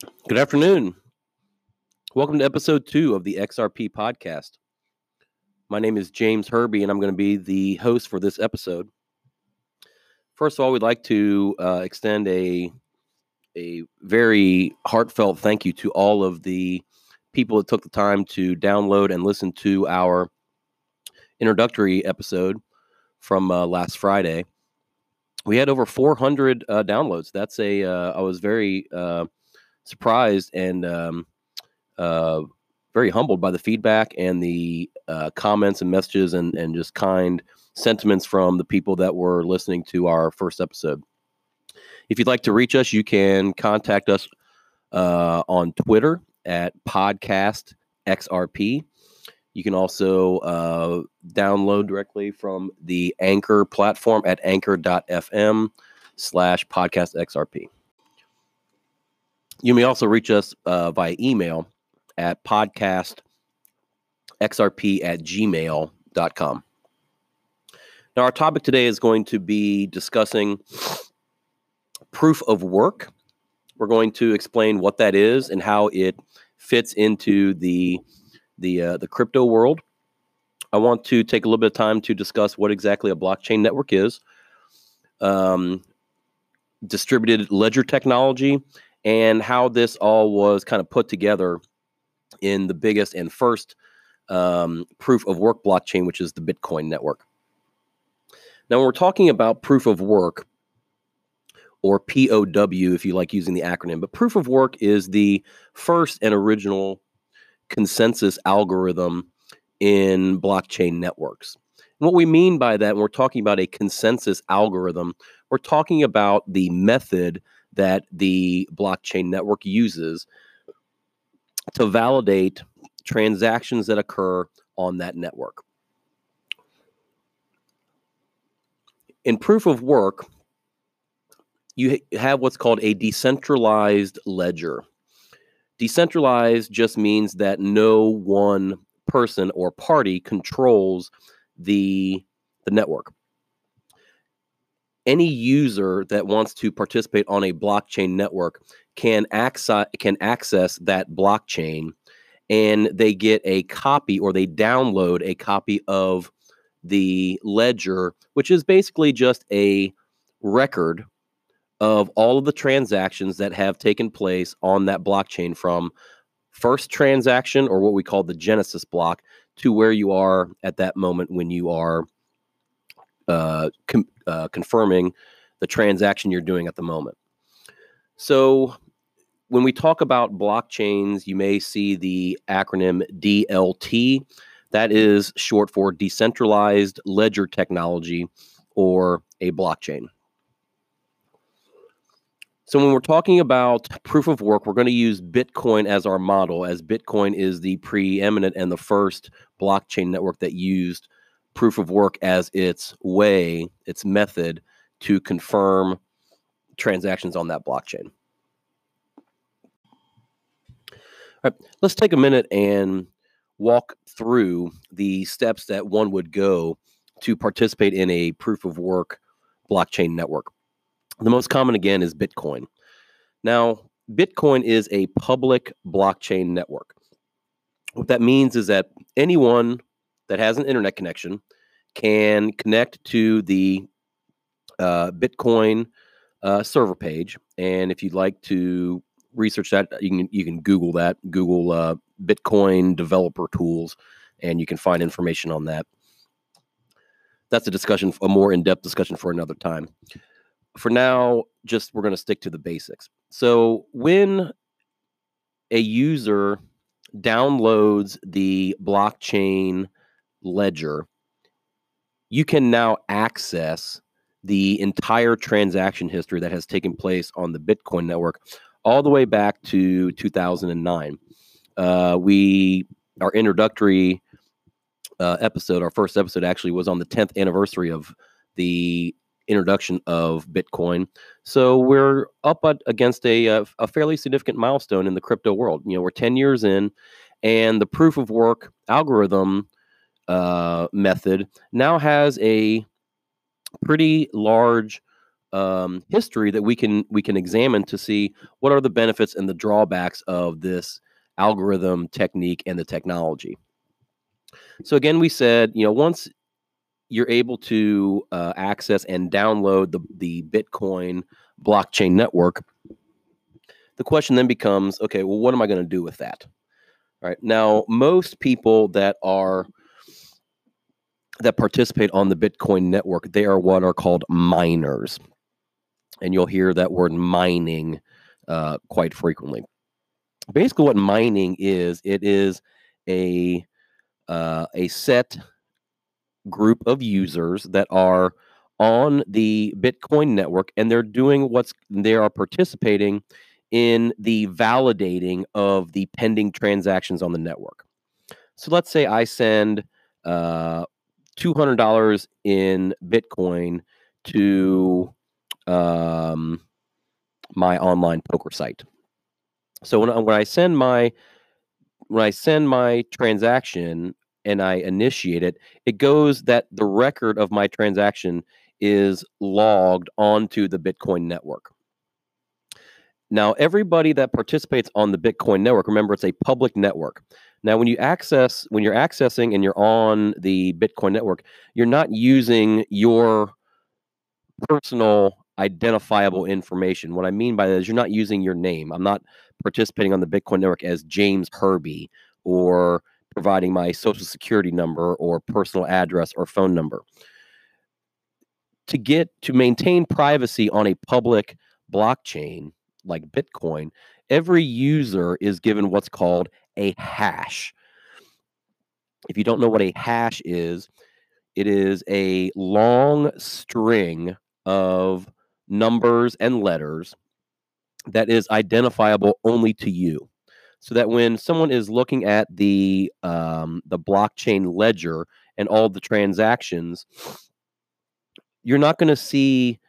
Good afternoon. Welcome to episode two of the XRP podcast. My name is James Herbie, and I'm going to be the host for this episode. First of all, we'd like to uh, extend a a very heartfelt thank you to all of the people that took the time to download and listen to our introductory episode from uh, last Friday. We had over 400 uh, downloads. That's a. Uh, I was very uh, surprised and um, uh, very humbled by the feedback and the uh, comments and messages and, and just kind sentiments from the people that were listening to our first episode. If you'd like to reach us, you can contact us uh, on Twitter at podcast XRP. You can also uh, download directly from the Anchor platform at anchor.fm slash podcast XRP. You may also reach us uh, via email at podcastxrp at gmail.com. Now, our topic today is going to be discussing proof of work. We're going to explain what that is and how it fits into the the uh, the crypto world. I want to take a little bit of time to discuss what exactly a blockchain network is, um, distributed ledger technology, and how this all was kind of put together in the biggest and first um, proof of work blockchain, which is the Bitcoin network. Now, when we're talking about proof of work, or POW, if you like using the acronym, but proof of work is the first and original consensus algorithm in blockchain networks. And what we mean by that, when we're talking about a consensus algorithm, we're talking about the method that the blockchain network uses to validate transactions that occur on that network. In proof of work, you have what's called a decentralized ledger. Decentralized just means that no one person or party controls the, the network any user that wants to participate on a blockchain network can access can access that blockchain and they get a copy or they download a copy of the ledger which is basically just a record of all of the transactions that have taken place on that blockchain from first transaction or what we call the genesis block to where you are at that moment when you are uh, com- uh, confirming the transaction you're doing at the moment. So, when we talk about blockchains, you may see the acronym DLT. That is short for Decentralized Ledger Technology or a blockchain. So, when we're talking about proof of work, we're going to use Bitcoin as our model, as Bitcoin is the preeminent and the first blockchain network that used proof of work as its way, its method to confirm transactions on that blockchain. All right, let's take a minute and walk through the steps that one would go to participate in a proof of work blockchain network. The most common, again, is Bitcoin. Now, Bitcoin is a public blockchain network. What that means is that anyone that has an internet connection can connect to the uh, Bitcoin uh, server page. And if you'd like to research that, you can you can Google that. Google uh, Bitcoin developer tools, and you can find information on that. That's a discussion, a more in depth discussion for another time. For now, just we're going to stick to the basics. So when a user downloads the blockchain ledger, you can now access the entire transaction history that has taken place on the Bitcoin network all the way back to 2009. Uh, we our introductory uh, episode, our first episode, actually was on the 10th anniversary of the introduction of Bitcoin. So we're up at, against a, a, a fairly significant milestone in the crypto world. You know, we're 10 years in, and the proof of work algorithm uh, method now has a pretty large um, history that we can we can examine to see what are the benefits and the drawbacks of this algorithm technique and the technology. So again, we said you know once you're able to uh, access and download the the Bitcoin blockchain network, the question then becomes, okay, well, what am I going to do with that? All right now, most people that are that participate on the Bitcoin network, they are what are called miners and you'll hear that word mining uh, quite frequently. Basically, what mining is, it is a uh, a set group of users that are on the Bitcoin network, and they're doing what's they are participating in the validating of the pending transactions on the network. So let's say I send uh, two hundred dollars in Bitcoin to um, my online poker site. So when, when I send my when I send my transaction and I initiate it, it goes that the record of my transaction is logged onto the Bitcoin network. Now, everybody that participates on the Bitcoin network, remember it's a public network. Now, when you access, when you're accessing and you're on the Bitcoin network, you're not using your personal identifiable information. What I mean by that is you're not using your name. I'm not participating on the Bitcoin network as James Herbie or providing my social security number or personal address or phone number. To get to maintain privacy on a public blockchain like Bitcoin, every user is given what's called a hash. If you don't know what a hash is, it is a long string of numbers, and letters that is identifiable only to you. So that when someone is looking at the um, the blockchain ledger and all the transactions, you're not going to see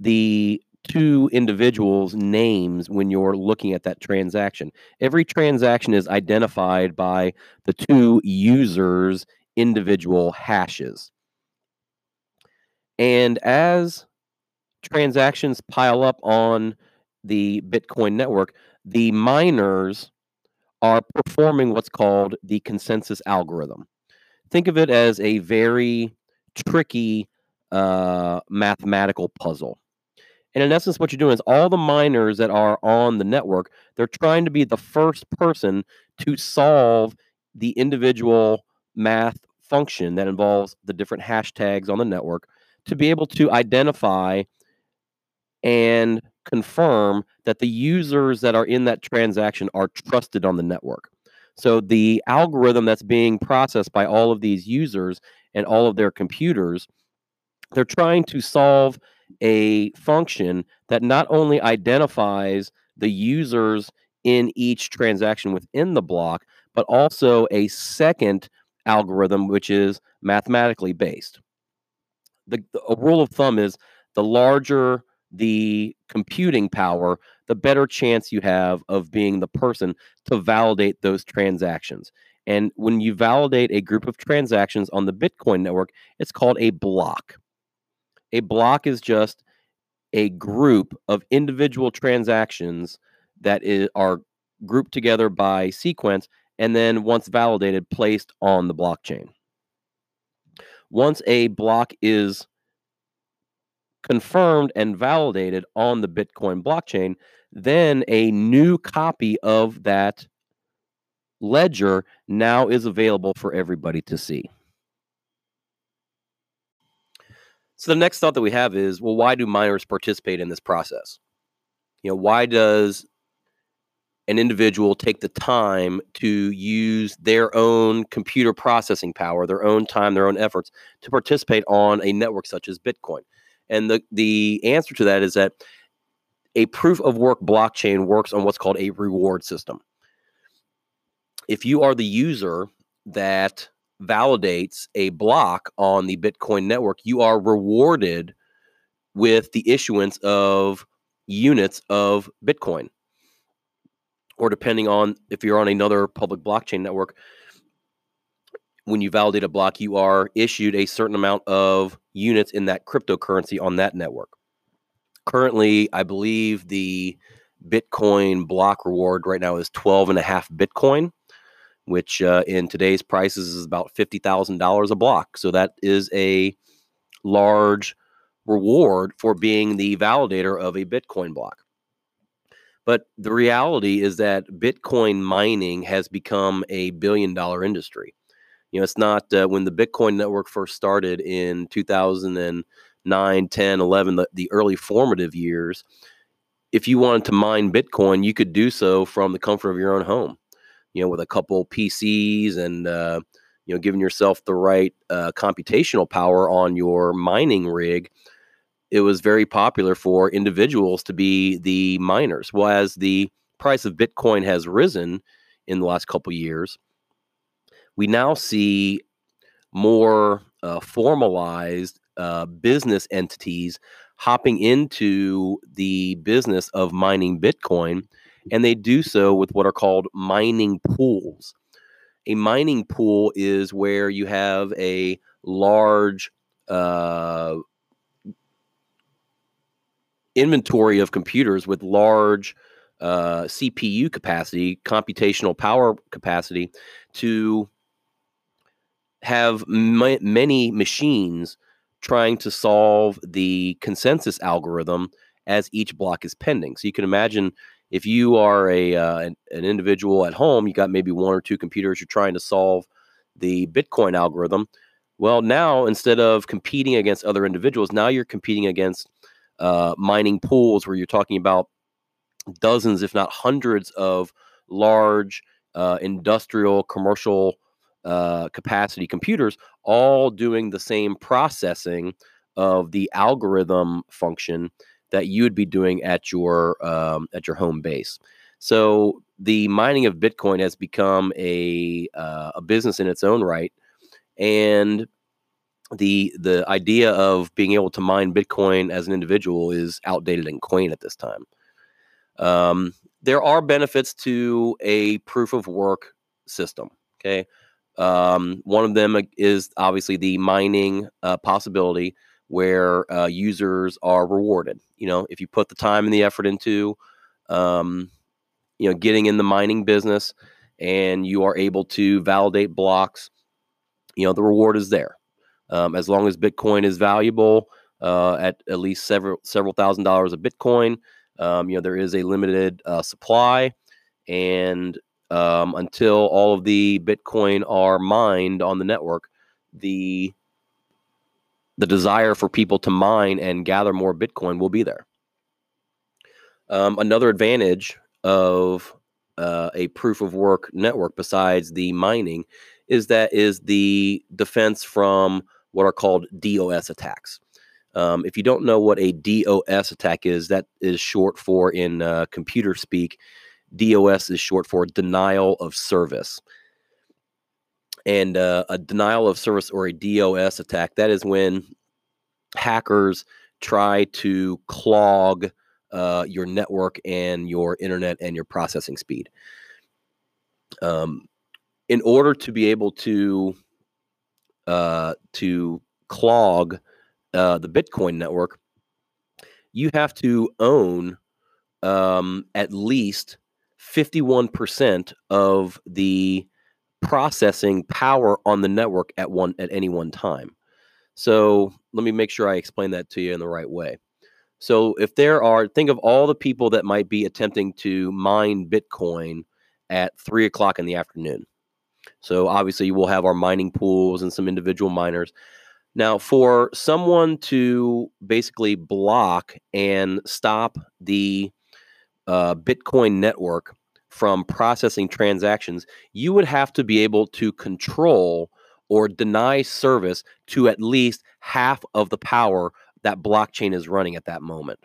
the two individuals' names when you're looking at that transaction. Every transaction is identified by the two users' individual hashes. And as transactions pile up on the Bitcoin network, the miners are performing what's called the consensus algorithm. Think of it as a very tricky uh, mathematical puzzle. And in essence, what you're doing is all the miners that are on the network, they're trying to be the first person to solve the individual math function that involves the different hashtags on the network to be able to identify and confirm that the users that are in that transaction are trusted on the network. So the algorithm that's being processed by all of these users and all of their computers, they're trying to solve a function that not only identifies the users in each transaction within the block, but also a second algorithm which is mathematically based. The, a rule of thumb is the larger the computing power, the better chance you have of being the person to validate those transactions. And when you validate a group of transactions on the Bitcoin network, it's called a block. A block is just a group of individual transactions that is, are grouped together by sequence and then once validated placed on the blockchain. Once a block is confirmed and validated on the Bitcoin blockchain, then a new copy of that ledger now is available for everybody to see. So the next thought that we have is, well, why do miners participate in this process? You know, why does an individual take the time to use their own computer processing power, their own time, their own efforts to participate on a network such as Bitcoin? And the, the answer to that is that a proof of work blockchain works on what's called a reward system. If you are the user that validates a block on the Bitcoin network, you are rewarded with the issuance of units of Bitcoin. Or depending on if you're on another public blockchain network, when you validate a block, you are issued a certain amount of units in that cryptocurrency on that network. Currently, I believe the Bitcoin block reward right now is 12 and a half Bitcoin, which uh, in today's prices is about $50,000 a block. So that is a large reward for being the validator of a Bitcoin block. But the reality is that Bitcoin mining has become a billion dollar industry. You know, it's not uh, when the Bitcoin network first started in 2009, 10, 11, the, the early formative years. If you wanted to mine Bitcoin, you could do so from the comfort of your own home, you know, with a couple PCs and, uh, you know, giving yourself the right uh, computational power on your mining rig it was very popular for individuals to be the miners. Well, as the price of Bitcoin has risen in the last couple years, we now see more uh, formalized uh, business entities hopping into the business of mining Bitcoin, and they do so with what are called mining pools. A mining pool is where you have a large uh, inventory of computers with large uh, CPU capacity, computational power capacity to have many machines trying to solve the consensus algorithm as each block is pending. So you can imagine if you are a uh, an, an individual at home, you got maybe one or two computers you're trying to solve the Bitcoin algorithm. Well, now instead of competing against other individuals, now you're competing against uh, mining pools where you're talking about dozens, if not hundreds, of large uh, industrial, commercial uh, capacity computers, all doing the same processing of the algorithm function that you would be doing at your um, at your home base. So the mining of Bitcoin has become a uh, a business in its own right, and the the idea of being able to mine Bitcoin as an individual is outdated and quaint at this time. Um, there are benefits to a proof of work system. Okay, um, one of them is obviously the mining uh, possibility where uh, users are rewarded. You know, if you put the time and the effort into, um, you know, getting in the mining business, and you are able to validate blocks, you know, the reward is there. Um, as long as Bitcoin is valuable uh, at at least several several thousand dollars of Bitcoin, um, you know there is a limited uh, supply, and um, until all of the Bitcoin are mined on the network, the the desire for people to mine and gather more Bitcoin will be there. Um, another advantage of uh, a proof of work network, besides the mining, is that is the defense from what are called DOS attacks. Um, if you don't know what a DOS attack is, that is short for in uh, computer speak. DOS is short for denial of service. And uh, a denial of service or a DOS attack, that is when hackers try to clog uh, your network and your internet and your processing speed. Um, in order to be able to uh, to clog uh, the Bitcoin network, you have to own um, at least 51% of the processing power on the network at one at any one time. So let me make sure I explain that to you in the right way. So if there are, think of all the people that might be attempting to mine Bitcoin at three o'clock in the afternoon. So obviously, we'll have our mining pools and some individual miners. Now, for someone to basically block and stop the uh, Bitcoin network from processing transactions, you would have to be able to control or deny service to at least half of the power that blockchain is running at that moment.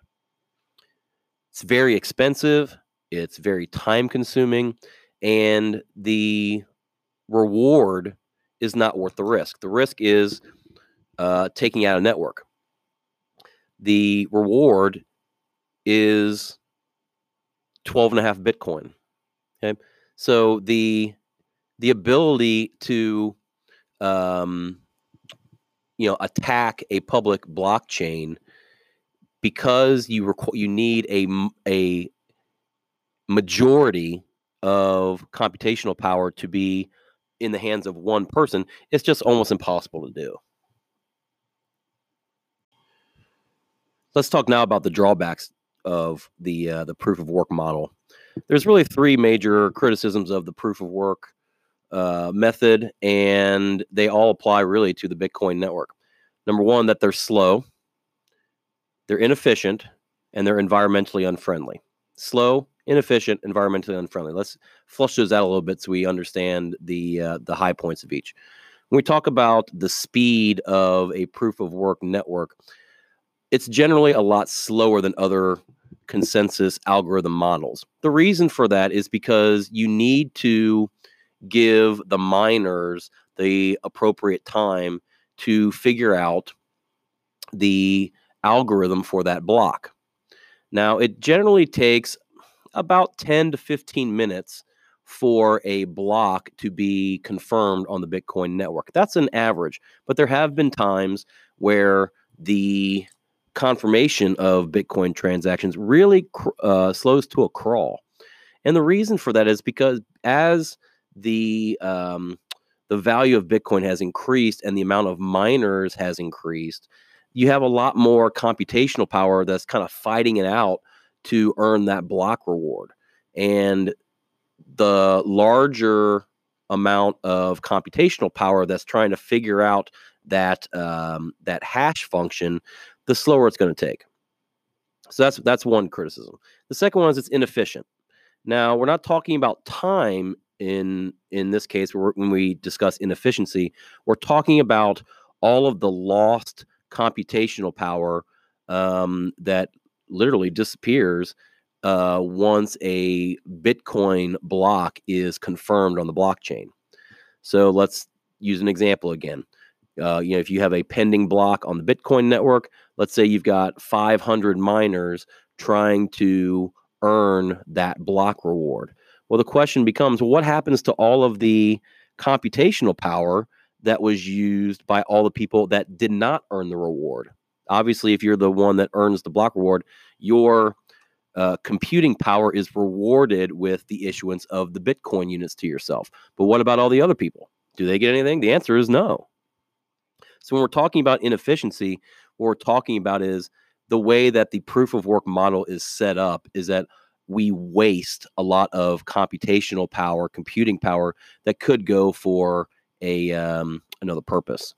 It's very expensive, it's very time consuming, and the reward is not worth the risk. The risk is uh, taking out a network. The reward is 12 and a half Bitcoin. Okay. So the the ability to um, you know attack a public blockchain because you requ- you need a a majority of computational power to be in the hands of one person, it's just almost impossible to do. Let's talk now about the drawbacks of the uh, the proof of work model. There's really three major criticisms of the proof of work uh, method, and they all apply really to the Bitcoin network. Number one, that they're slow, they're inefficient, and they're environmentally unfriendly. Slow, inefficient, environmentally unfriendly. Let's flush those out a little bit so we understand the uh, the high points of each. When we talk about the speed of a proof of work network, it's generally a lot slower than other consensus algorithm models. The reason for that is because you need to give the miners the appropriate time to figure out the algorithm for that block. Now, it generally takes about 10 to 15 minutes for a block to be confirmed on the Bitcoin network. That's an average, but there have been times where the confirmation of Bitcoin transactions really uh, slows to a crawl. And the reason for that is because as the um, the value of Bitcoin has increased and the amount of miners has increased, you have a lot more computational power that's kind of fighting it out to earn that block reward. And the larger amount of computational power that's trying to figure out that um, that hash function, the slower it's going to take. So that's that's one criticism. The second one is it's inefficient. Now we're not talking about time in in this case when we discuss inefficiency. We're talking about all of the lost computational power um, that literally disappears uh, once a Bitcoin block is confirmed on the blockchain. So let's use an example again. Uh, you know, if you have a pending block on the Bitcoin network, let's say you've got 500 miners trying to earn that block reward. Well, the question becomes what happens to all of the computational power that was used by all the people that did not earn the reward? Obviously, if you're the one that earns the block reward, your uh, computing power is rewarded with the issuance of the Bitcoin units to yourself. But what about all the other people? Do they get anything? The answer is no. So when we're talking about inefficiency, what we're talking about is the way that the proof of work model is set up is that we waste a lot of computational power, computing power that could go for a um, another purpose.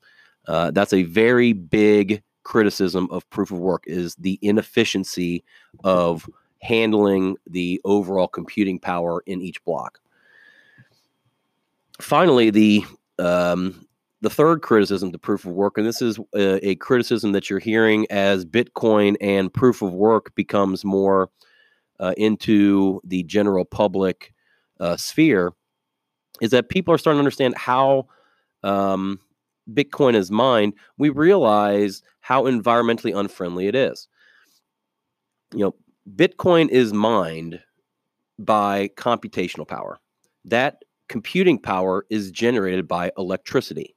Uh, that's a very big criticism of proof of work is the inefficiency of handling the overall computing power in each block. Finally, the um, the third criticism to proof of work, and this is a, a, criticism that you're hearing as Bitcoin and proof of work becomes more uh, into the general public uh, sphere, is that people are starting to understand how um, Bitcoin is mined, we realize how environmentally unfriendly it is. You know, Bitcoin is mined by computational power. That computing power is generated by electricity.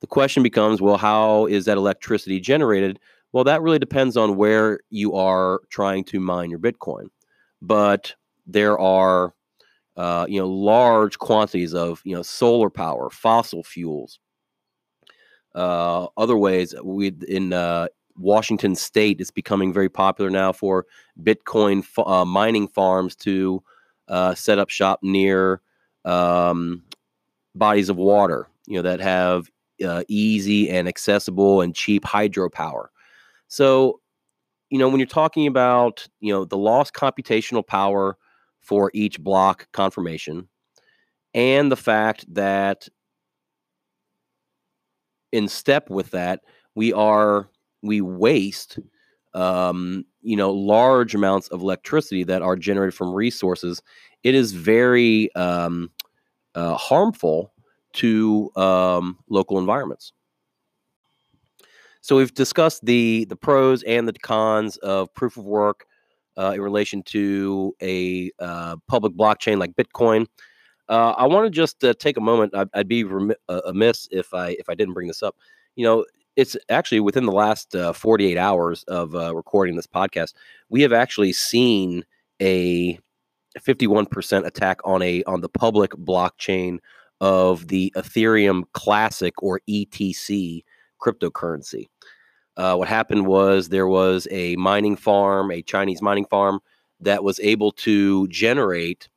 The question becomes well, how is that electricity generated? Well, that really depends on where you are trying to mine your Bitcoin. But there are, uh, you know, large quantities of, you know, solar power, fossil fuels, uh, other ways, we in uh, Washington State, it's becoming very popular now for Bitcoin uh, mining farms to uh, set up shop near um, bodies of water, you know, that have uh, easy and accessible and cheap hydropower. So, you know, when you're talking about, you know, the lost computational power for each block confirmation and the fact that in step with that, we are we waste um, you know large amounts of electricity that are generated from resources. It is very um, uh, harmful to um, local environments. So we've discussed the the pros and the cons of proof of work uh, in relation to a uh, public blockchain like Bitcoin. Uh, I want to just uh, take a moment. I'd, I'd be rem- uh, amiss if I if I didn't bring this up. You know, it's actually within the last uh, 48 hours of recording this podcast, we have actually seen a 51% attack on a on the public blockchain of the Ethereum Classic or ETC cryptocurrency. Uh, what happened was there was a mining farm, a Chinese mining farm, that was able to generate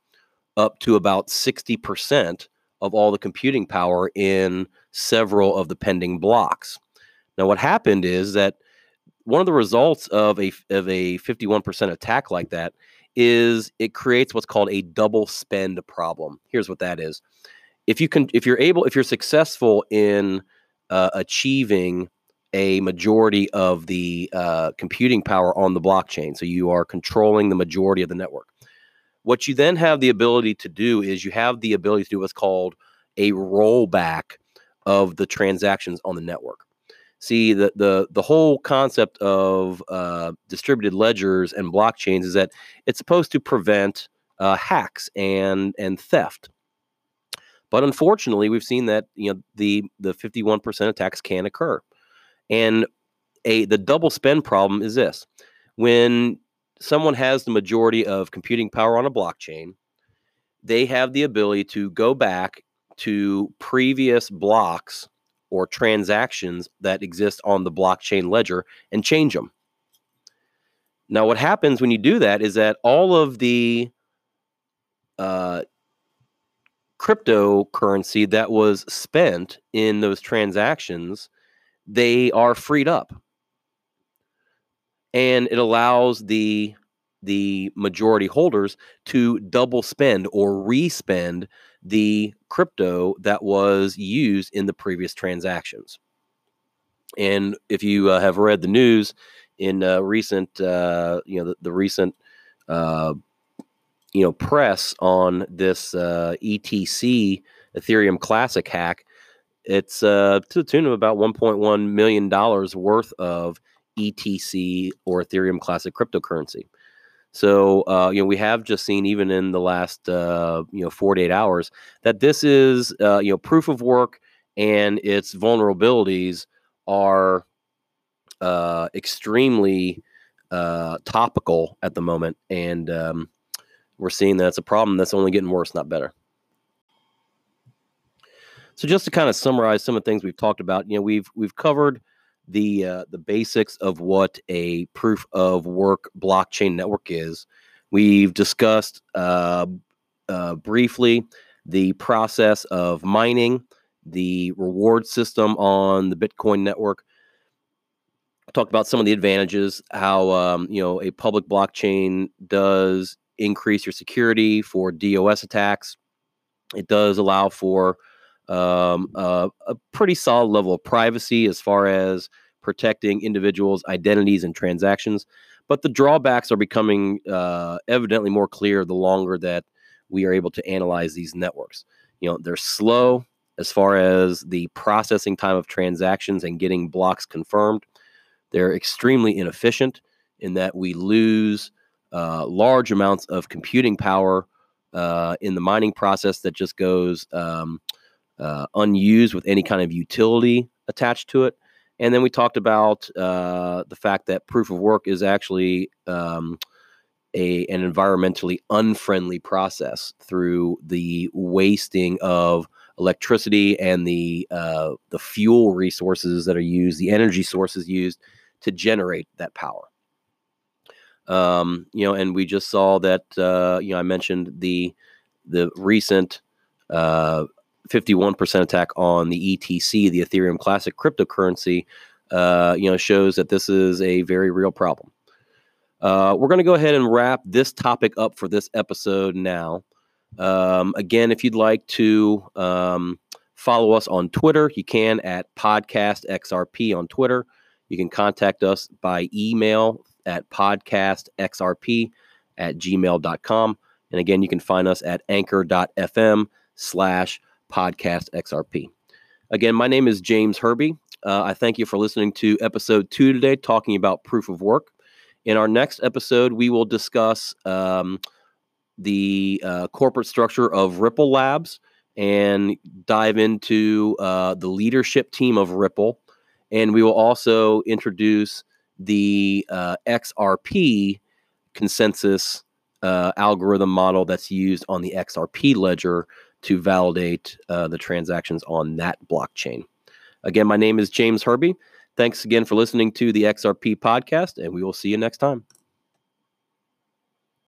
up to about 60% of all the computing power in several of the pending blocks. Now, what happened is that one of the results of a of a 51% attack like that is it creates what's called a double spend problem. Here's what that is. If you can if you're able if you're successful in uh, achieving a majority of the uh, computing power on the blockchain, so you are controlling the majority of the network. What you then have the ability to do is you have the ability to do what's called a rollback of the transactions on the network. See, the the the whole concept of uh, distributed ledgers and blockchains is that it's supposed to prevent uh, hacks and and theft. But unfortunately, we've seen that you know the the 51% attacks can occur. And a the double spend problem is this. When someone has the majority of computing power on a blockchain, they have the ability to go back to previous blocks or transactions that exist on the blockchain ledger and change them. Now, what happens when you do that is that all of the uh, cryptocurrency that was spent in those transactions, they are freed up, and it allows the the majority holders to double spend or respend the crypto that was used in the previous transactions. And if you uh, have read the news in uh, recent, uh, you know, the, the recent, uh, you know, press on this uh, ETC Ethereum Classic hack, it's uh, to the tune of about 1.1 million dollars worth of ETC or Ethereum Classic cryptocurrency. So uh, you know we have just seen even in the last uh, you know 48 hours that this is uh, you know proof of work and its vulnerabilities are uh, extremely uh, topical at the moment, and um, we're seeing that it's a problem that's only getting worse, not better. So just to kind of summarize some of the things we've talked about, you know we've we've covered the uh, the basics of what a proof of work blockchain network is. We've discussed uh, uh, briefly the process of mining, the reward system on the Bitcoin network. Talked about some of the advantages, how um, you know a public blockchain does increase your security for DOS attacks. It does allow for um, a pretty solid level of privacy as far as protecting individuals' identities and transactions. But the drawbacks are becoming uh, evidently more clear the longer that we are able to analyze these networks. You know, they're slow as far as the processing time of transactions and getting blocks confirmed. They're extremely inefficient in that we lose uh, large amounts of computing power uh, in the mining process that just goes um, uh, unused with any kind of utility attached to it. And then we talked about uh, the fact that proof of work is actually um, a an environmentally unfriendly process through the wasting of electricity and the uh, the fuel resources that are used, the energy sources used to generate that power. Um, you know, and we just saw that. Uh, you know, I mentioned the the recent uh, 51% attack on the ETC, the Ethereum Classic cryptocurrency, uh, you know, shows that this is a very real problem. Uh, we're going to go ahead and wrap this topic up for this episode now. Um, again, if you'd like to um, follow us on Twitter, you can at Podcast XRP on Twitter. You can contact us by email at podcastxrp at gmail.com. And again, you can find us at anchor.fm slash podcast XRP. Again, my name is James Herbie. Uh, I thank you for listening to episode two today, talking about proof of work. In our next episode, we will discuss um, the uh, corporate structure of Ripple Labs and dive into uh, the leadership team of Ripple And we will also introduce the uh, XRP consensus uh, algorithm model that's used on the XRP ledger to validate uh, the transactions on that blockchain. Again, my name is James Herby. Thanks again for listening to the XRP podcast, and we will see you next time.